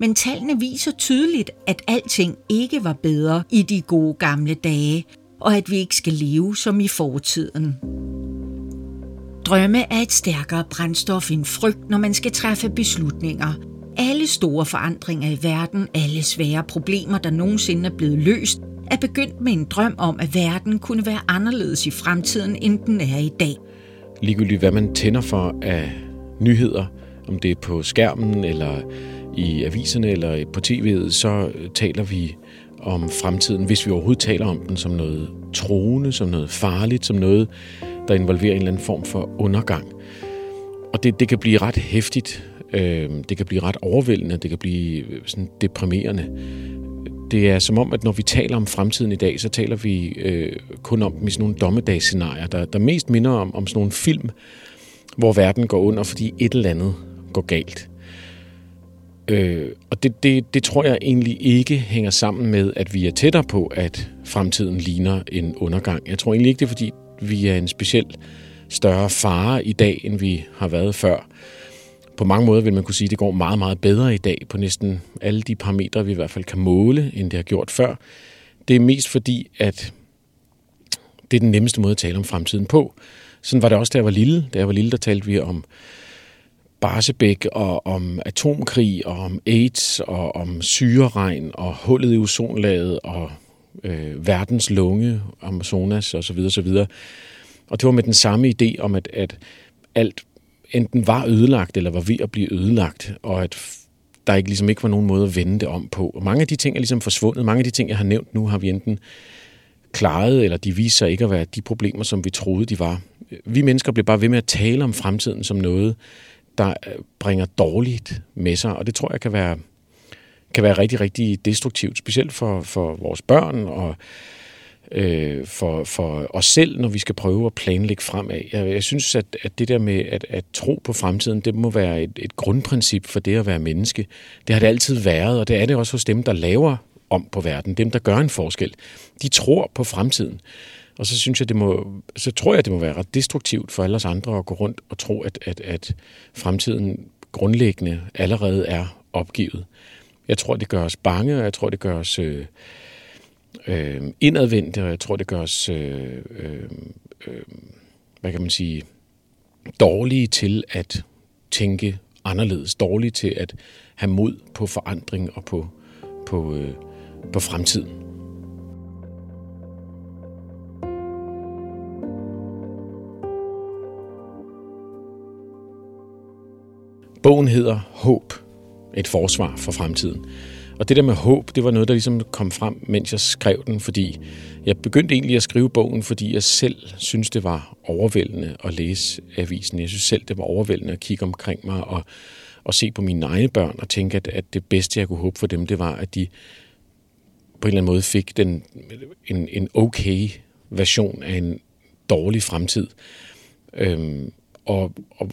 Men tallene viser tydeligt, at alting ikke var bedre i de gode gamle dage, og at vi ikke skal leve som i fortiden. Drømme er et stærkere brændstof end frygt, når man skal træffe beslutninger. Alle store forandringer i verden, alle svære problemer, der nogensinde er blevet løst, er begyndt med en drøm om, at verden kunne være anderledes i fremtiden, end den er i dag. Ligegyldigt hvad man tænder for af nyheder, om det er på skærmen, eller i aviserne, eller på tv'et, så taler vi om fremtiden, hvis vi overhovedet taler om den som noget troende, som noget farligt, som noget, der involverer en eller anden form for undergang. Og det, det kan blive ret hæftigt, øh, det kan blive ret overvældende, det kan blive øh, sådan deprimerende. Det er som om, at når vi taler om fremtiden i dag, så taler vi øh, kun om dem i sådan nogle dommedagsscenarier, der, der mest minder om, om sådan nogle film, hvor verden går under, fordi et eller andet går galt. Øh, og det, det, det tror jeg egentlig ikke hænger sammen med, at vi er tættere på, at fremtiden ligner en undergang. Jeg tror egentlig ikke, det er fordi, vi er en speciel større fare i dag, end vi har været før på mange måder vil man kunne sige, at det går meget, meget bedre i dag på næsten alle de parametre, vi i hvert fald kan måle, end det har gjort før. Det er mest fordi, at det er den nemmeste måde at tale om fremtiden på. Sådan var det også, da jeg var lille. Da jeg var lille, der talte vi om Barsebæk og om atomkrig og om AIDS og om syreregn og hullet i ozonlaget og øh, verdens lunge, Amazonas osv. videre. Og det var med den samme idé om, at, at alt enten var ødelagt eller var ved at blive ødelagt, og at der ikke, ligesom ikke var nogen måde at vende det om på. Og mange af de ting er ligesom forsvundet. Mange af de ting, jeg har nævnt nu, har vi enten klaret, eller de viser sig ikke at være de problemer, som vi troede, de var. Vi mennesker bliver bare ved med at tale om fremtiden som noget, der øh, bringer dårligt med sig, og det tror jeg kan være, kan være rigtig, rigtig destruktivt, specielt for, for vores børn og øh, for, for os selv, når vi skal prøve at planlægge fremad. Jeg, jeg synes, at, at det der med at, at tro på fremtiden, det må være et, et grundprincip for det at være menneske. Det har det altid været, og det er det også hos dem, der laver om på verden, dem, der gør en forskel. De tror på fremtiden. Og så synes jeg, det må, så tror jeg, det må være ret destruktivt for alle os andre at gå rundt og tro, at, at, at fremtiden grundlæggende allerede er opgivet. Jeg tror, det gør os bange, og jeg tror, det gør os øh, øh, indadvendte, og jeg tror, det gør os, øh, øh, øh, hvad kan man sige, dårlige til at tænke anderledes, dårlige til at have mod på forandring og på, på, øh, på fremtiden. Bogen hedder Håb, et forsvar for fremtiden. Og det der med håb, det var noget, der ligesom kom frem, mens jeg skrev den, fordi jeg begyndte egentlig at skrive bogen, fordi jeg selv synes, det var overvældende at læse avisen. Jeg synes selv, det var overvældende at kigge omkring mig og, og se på mine egne børn og tænke, at, at det bedste, jeg kunne håbe for dem, det var, at de på en eller anden måde fik den, en, en okay version af en dårlig fremtid. Øhm, og, og,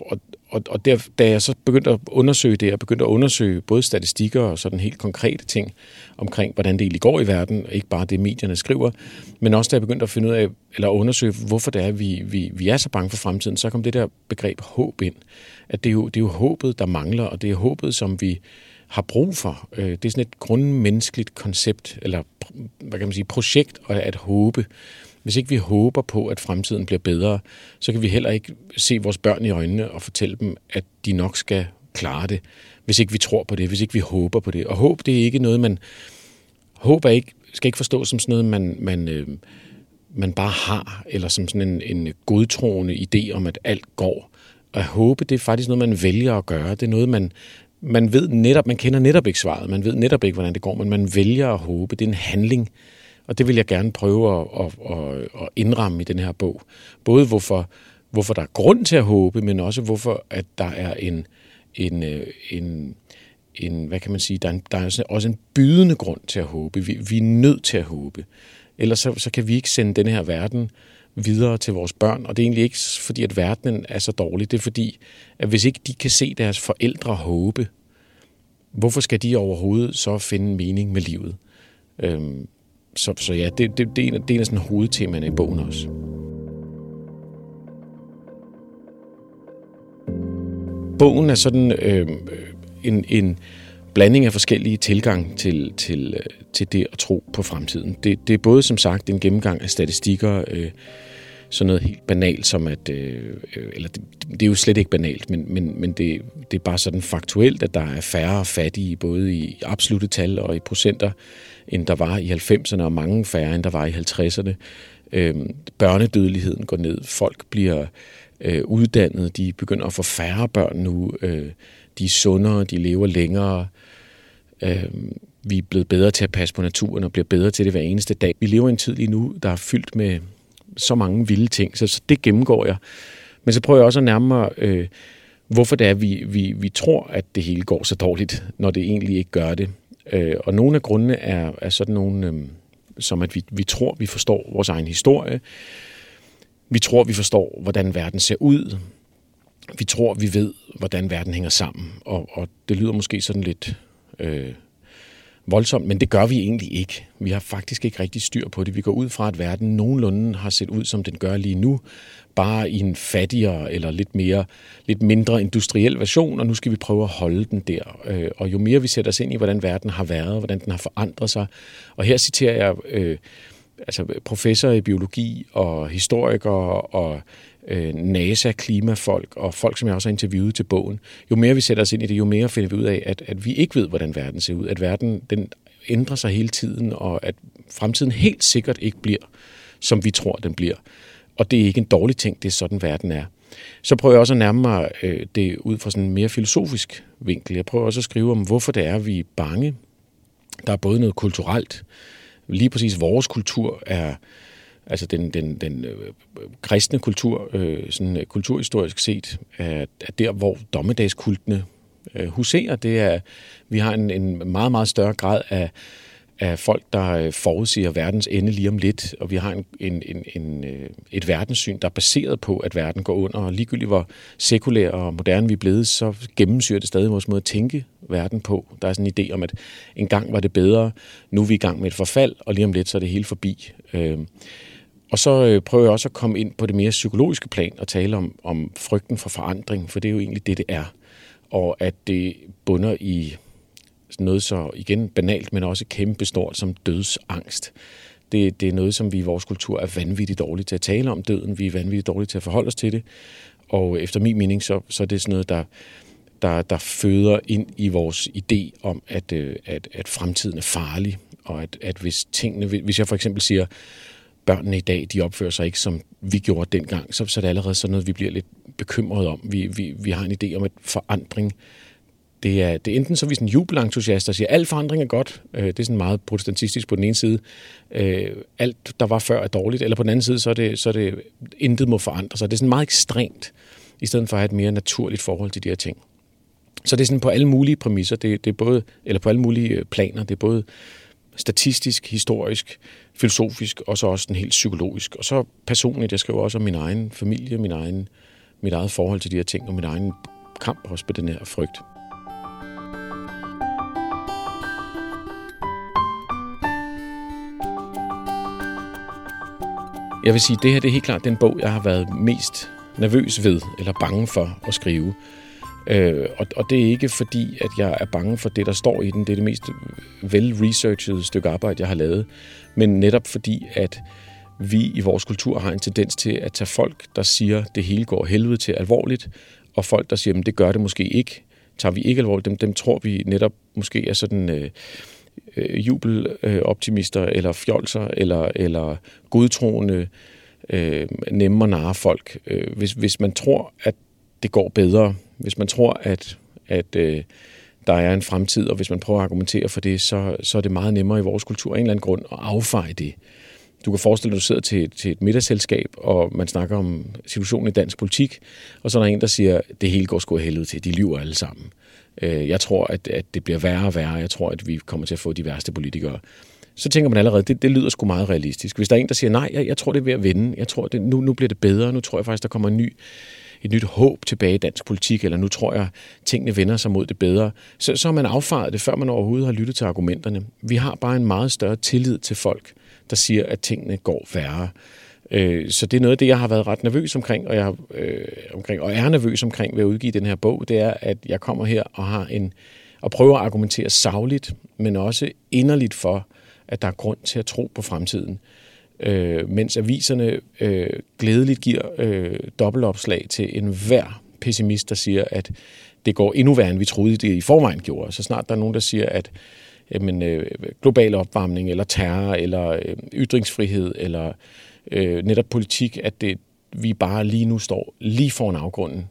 og, og, der, da jeg så begyndte at undersøge det, jeg begyndte at undersøge både statistikker og sådan helt konkrete ting omkring, hvordan det egentlig går i verden, ikke bare det medierne skriver, men også da jeg begyndte at finde ud af, eller undersøge, hvorfor det er, vi, vi, vi er så bange for fremtiden, så kom det der begreb håb ind. At det er jo, det er jo håbet, der mangler, og det er håbet, som vi har brug for. Øh, det er sådan et grundmenneskeligt koncept, eller hvad kan man sige, projekt at håbe. Hvis ikke vi håber på, at fremtiden bliver bedre, så kan vi heller ikke se vores børn i øjnene og fortælle dem, at de nok skal klare det, hvis ikke vi tror på det, hvis ikke vi håber på det. Og håb, det er ikke noget, man... Håb er ikke, skal ikke forstås som sådan noget, man, man, øh, man bare har, eller som sådan en, en godtroende idé om, at alt går. Og at håbe, det er faktisk noget, man vælger at gøre. Det er noget, man, man ved netop, man kender netop ikke svaret, man ved netop ikke, hvordan det går, men man vælger at håbe. Det er en handling, og det vil jeg gerne prøve at, at, at, at indramme i den her bog. Både hvorfor, hvorfor der er grund til at håbe, men også hvorfor at der er en, en, øh, en, en hvad kan man sige, der er, en, der er også en bydende grund til at håbe. Vi, vi er nødt til at håbe. Ellers så, så kan vi ikke sende den her verden videre til vores børn. Og det er egentlig ikke fordi, at verdenen er så dårlig. Det er fordi, at hvis ikke de kan se deres forældre håbe, hvorfor skal de overhovedet så finde mening med livet? Øhm, så, så ja, det, det, det, er en, det er en af sådan hovedtemaerne i bogen også. Bogen er sådan øh, øh en, en blanding af forskellige tilgang til, til, øh, til det at tro på fremtiden. Det, det er både som sagt en gennemgang af statistikker, øh, sådan noget helt banalt som at, øh, øh, eller det, det er jo slet ikke banalt, men, men, men det, det er bare sådan faktuelt, at der er færre fattige, både i absolute tal og i procenter, end der var i 90'erne, og mange færre, end der var i 50'erne. Øh, børnedødeligheden går ned, folk bliver øh, uddannet, de begynder at få færre børn nu, øh, de er sundere, de lever længere, øh, vi er blevet bedre til at passe på naturen og bliver bedre til det hver eneste dag. Vi lever i en tid lige nu, der er fyldt med så mange vilde ting, så, så det gennemgår jeg. Men så prøver jeg også at nærme mig, øh, hvorfor det er, vi, vi, vi tror, at det hele går så dårligt, når det egentlig ikke gør det. Øh, og nogle af grundene er, er sådan nogle, øh, som at vi, vi tror, vi forstår vores egen historie. Vi tror, vi forstår, hvordan verden ser ud. Vi tror, vi ved, hvordan verden hænger sammen. Og, og det lyder måske sådan lidt øh, voldsomt, men det gør vi egentlig ikke. Vi har faktisk ikke rigtig styr på det. Vi går ud fra, at verden nogenlunde har set ud, som den gør lige nu, bare i en fattigere eller lidt, mere, lidt mindre industriel version, og nu skal vi prøve at holde den der. Øh, og jo mere vi sætter os ind i, hvordan verden har været, hvordan den har forandret sig, og her citerer jeg øh, altså professor i biologi og historiker og øh, NASA, klimafolk og folk, som jeg også har interviewet til bogen. Jo mere vi sætter os ind i det, jo mere finder vi ud af, at, at vi ikke ved, hvordan verden ser ud. At verden den ændrer sig hele tiden, og at fremtiden helt sikkert ikke bliver, som vi tror, den bliver. Og det er ikke en dårlig ting, det er sådan, verden er. Så prøver jeg også at nærme mig øh, det ud fra sådan en mere filosofisk vinkel. Jeg prøver også at skrive om, hvorfor det er, vi er bange. Der er både noget kulturelt. Lige præcis vores kultur er, altså den, den, den øh, kristne kultur, øh, sådan øh, kulturhistorisk set, er, er der, hvor dommedagskultene øh, huserer. Det er, vi har en, en meget, meget større grad af af folk, der øh, forudsiger verdens ende lige om lidt, og vi har en, en, en, en, øh, et verdenssyn, der er baseret på, at verden går under, og ligegyldigt hvor sekulær og moderne vi er blevet, så gennemsyrer det stadig vores måde at tænke verden på. Der er sådan en idé om, at engang var det bedre, nu er vi i gang med et forfald, og lige om lidt så er det hele forbi. Øh, og så øh, prøver jeg også at komme ind på det mere psykologiske plan og tale om, om frygten for forandring, for det er jo egentlig det, det er. Og at det bunder i noget så igen banalt, men også kæmpestort som dødsangst. Det, det er noget, som vi i vores kultur er vanvittigt dårlige til at tale om døden. Vi er vanvittigt dårlige til at forholde os til det. Og efter min mening, så, så er det sådan noget, der, der, der føder ind i vores idé om, at, øh, at, at fremtiden er farlig. Og at, at hvis tingene, hvis jeg for eksempel siger, børnene i dag, de opfører sig ikke, som vi gjorde dengang, så, så er det allerede sådan noget, vi bliver lidt bekymret om. Vi, vi, vi har en idé om, at forandring det er, det er enten så er vi sådan jubelentusiaster, der siger, at al forandring er godt. Øh, det er sådan meget protestantistisk på den ene side. Øh, alt, der var før, er dårligt. Eller på den anden side, så er det, så er det intet må forandre sig. Det er sådan meget ekstremt, i stedet for at have et mere naturligt forhold til de her ting. Så det er sådan på alle mulige præmisser. Det, det er både, eller på alle mulige øh, planer. Det er både statistisk, historisk, filosofisk, og så også den helt psykologisk. Og så personligt, jeg skriver også om min egen familie, min egen, mit eget forhold til de her ting, og min egen kamp også med den her frygt. Jeg vil sige, at det her det er helt klart den bog, jeg har været mest nervøs ved, eller bange for at skrive. Øh, og, og det er ikke fordi, at jeg er bange for det, der står i den. Det er det mest vel-researchede stykke arbejde, jeg har lavet. Men netop fordi, at vi i vores kultur har en tendens til at tage folk, der siger, at det hele går helvede til alvorligt, og folk, der siger, at det gør det måske ikke, tager vi ikke alvorligt. Dem, dem tror vi netop måske er sådan... Øh, øh, jubeloptimister, øh, eller fjolser, eller, eller godtroende, øh, nemme og narre folk. Øh, hvis, hvis man tror, at det går bedre, hvis man tror, at, at øh, der er en fremtid, og hvis man prøver at argumentere for det, så, så er det meget nemmere i vores kultur af en eller anden grund at affeje det. Du kan forestille dig, at du sidder til, til et middagsselskab, og man snakker om situationen i dansk politik, og så er der en, der siger, at det hele går sgu af helvede til, de lyver alle sammen. Øh, jeg tror, at, at det bliver værre og værre. Jeg tror, at vi kommer til at få de værste politikere. Så tænker man allerede, det, det lyder sgu meget realistisk. Hvis der er en, der siger, nej, jeg, jeg tror, det er ved at vende. Jeg tror, det, nu, nu bliver det bedre. Nu tror jeg faktisk, der kommer en ny, et nyt håb tilbage i dansk politik, eller nu tror jeg, tingene vender sig mod det bedre. Så, så har man affaret det, før man overhovedet har lyttet til argumenterne. Vi har bare en meget større tillid til folk, der siger, at tingene går værre. Øh, så det er noget af det, jeg har været ret nervøs omkring, og jeg øh, omkring, og er nervøs omkring ved at udgive den her bog, det er, at jeg kommer her og har en og prøver at argumentere savligt, men også inderligt for, at der er grund til at tro på fremtiden. Øh, mens aviserne øh, glædeligt giver øh, dobbeltopslag til enhver pessimist, der siger, at det går endnu værre, end vi troede, det i forvejen gjorde. Så snart der er nogen, der siger, at jamen, øh, global opvarmning, eller terror, eller øh, ytringsfrihed, eller øh, netop politik, at det, vi bare lige nu står lige foran afgrunden.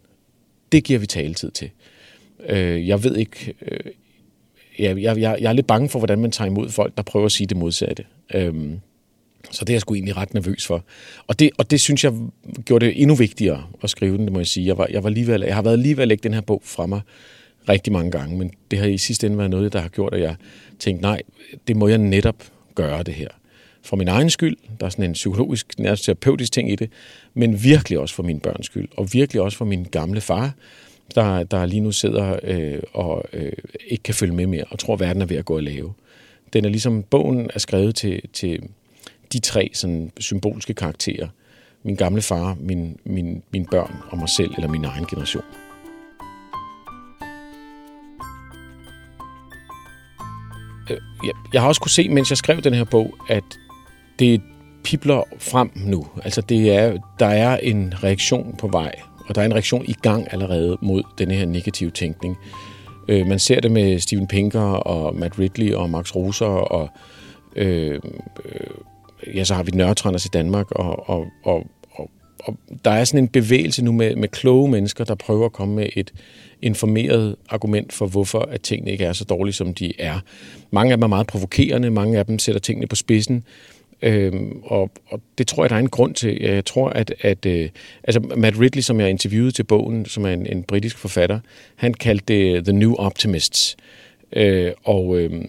Det giver vi taletid til. Øh, jeg ved ikke... Øh, jeg, jeg, jeg er lidt bange for, hvordan man tager imod folk, der prøver at sige det modsatte. Øh, så det er jeg sgu egentlig ret nervøs for. Og det, og det synes jeg gjorde det endnu vigtigere at skrive den, det må jeg sige. Jeg, var, jeg, var lige ved, jeg har været lige ved at lægge den her bog fra mig rigtig mange gange, men det har i sidste ende været noget, der har gjort, at jeg tænkte, nej, det må jeg netop gøre det her for min egen skyld. Der er sådan en psykologisk, nærmest terapeutisk ting i det, men virkelig også for min børns skyld, og virkelig også for min gamle far, der, der lige nu sidder øh, og øh, ikke kan følge med mere, og tror, at verden er ved at gå og lave. Den er ligesom, bogen er skrevet til, til de tre sådan, symbolske karakterer. Min gamle far, min, min, mine børn og mig selv, eller min egen generation. Øh, jeg, har også kunne se, mens jeg skrev den her bog, at det, pipler frem nu. Altså det er, der er en reaktion på vej, og der er en reaktion i gang allerede mod den her negative tænkning. Øh, man ser det med Steven Pinker og Matt Ridley og Max Roser og øh, øh ja, så har vi Nørretranders i Danmark og, og, og, og, og der er sådan en bevægelse nu med, med kloge mennesker, der prøver at komme med et informeret argument for, hvorfor at tingene ikke er så dårlige, som de er. Mange af dem er meget provokerende, mange af dem sætter tingene på spidsen, Øhm, og, og det tror jeg, der er en grund til. Jeg tror, at, at øh, altså Matt Ridley, som jeg interviewede til bogen, som er en, en britisk forfatter, han kaldte det The New Optimists. Øh, og, øh,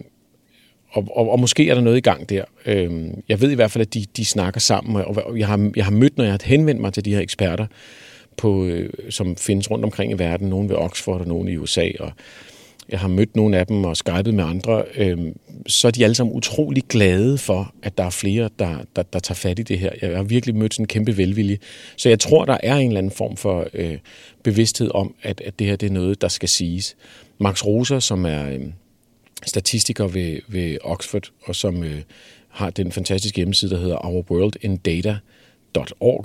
og, og, og måske er der noget i gang der. Øhm, jeg ved i hvert fald, at de, de snakker sammen, og jeg har, jeg har mødt, når jeg har henvendt mig til de her eksperter, på, øh, som findes rundt omkring i verden, nogen ved Oxford og nogen i USA, og jeg har mødt nogle af dem og skypet med andre, øh, så er de alle sammen utrolig glade for, at der er flere, der, der, der tager fat i det her. Jeg har virkelig mødt sådan en kæmpe velvilje. Så jeg tror, der er en eller anden form for øh, bevidsthed om, at, at det her det er noget, der skal siges. Max Roser, som er øh, statistiker ved, ved Oxford, og som øh, har den fantastiske hjemmeside, der hedder Our World in Data,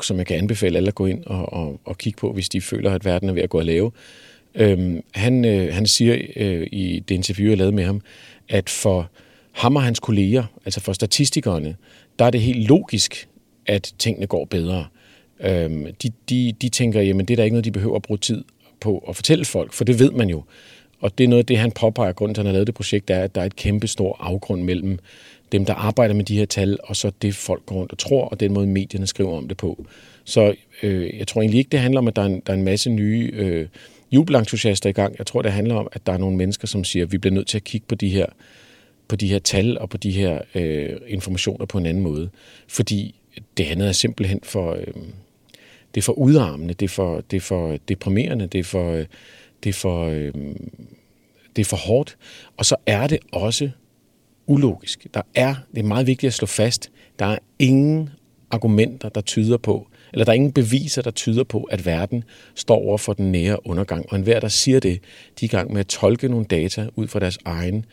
som jeg kan anbefale alle at gå ind og, og, og kigge på, hvis de føler, at verden er ved at gå at lave. Øhm, han, øh, han siger øh, i det interview, jeg lavede med ham, at for ham og hans kolleger, altså for statistikerne, der er det helt logisk, at tingene går bedre. Øhm, de, de, de tænker, jamen det er der ikke noget, de behøver at bruge tid på at fortælle folk, for det ved man jo. Og det er noget af det, han påpeger, grunden til, at han har lavet det projekt, er, at der er et kæmpe stor afgrund mellem dem, der arbejder med de her tal, og så det, folk går rundt og tror, og den måde, medierne skriver om det på. Så øh, jeg tror egentlig ikke, det handler om, at der er en, der er en masse nye øh, jubelentusiaster i gang. Jeg tror, det handler om, at der er nogle mennesker, som siger, at vi bliver nødt til at kigge på de her, på de her tal og på de her øh, informationer på en anden måde. Fordi det andet er simpelthen for, øh, det er for udarmende, det er for, det er for deprimerende, det er for, øh, det er for, øh, det er for hårdt. Og så er det også ulogisk. Der er, det er meget vigtigt at slå fast, der er ingen argumenter, der tyder på, eller der er ingen beviser, der tyder på, at verden står over for den nære undergang. Og enhver, der siger det, de er i gang med at tolke nogle data ud fra deres egen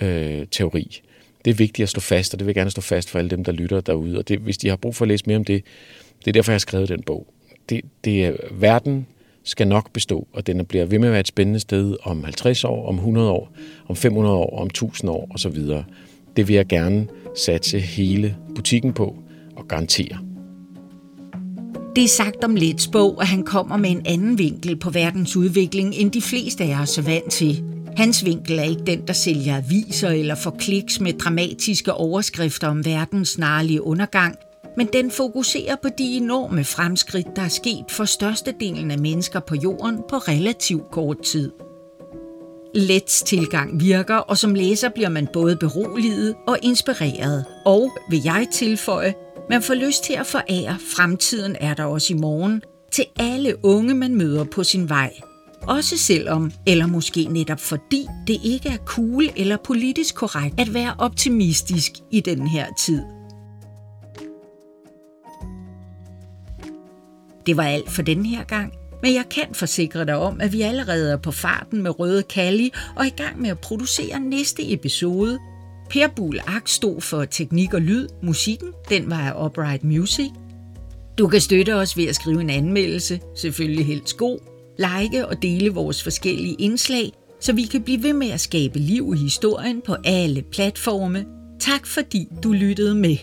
øh, teori. Det er vigtigt at slå fast, og det vil jeg gerne slå fast for alle dem, der lytter derude. Og det, hvis de har brug for at læse mere om det, det er derfor, jeg har skrevet den bog. Det, det er, verden skal nok bestå, og den bliver ved med at være et spændende sted om 50 år, om 100 år, om 500 år, om 1000 år osv. Det vil jeg gerne satse hele butikken på og garantere. Det er sagt om Lets bog, at han kommer med en anden vinkel på verdens udvikling, end de fleste af os er vant til. Hans vinkel er ikke den, der sælger aviser eller får kliks med dramatiske overskrifter om verdens snarlige undergang, men den fokuserer på de enorme fremskridt, der er sket for størstedelen af mennesker på jorden på relativt kort tid. Lets tilgang virker, og som læser bliver man både beroliget og inspireret, og, vil jeg tilføje, man får lyst til at forære fremtiden er der også i morgen til alle unge, man møder på sin vej. Også selvom, eller måske netop fordi, det ikke er cool eller politisk korrekt at være optimistisk i den her tid. Det var alt for den her gang, men jeg kan forsikre dig om, at vi allerede er på farten med Røde Kalli og er i gang med at producere næste episode, Per Bull Ak stod for teknik og lyd. Musikken, den var af Upright Music. Du kan støtte os ved at skrive en anmeldelse, selvfølgelig helst god, like og dele vores forskellige indslag, så vi kan blive ved med at skabe liv i historien på alle platforme. Tak fordi du lyttede med.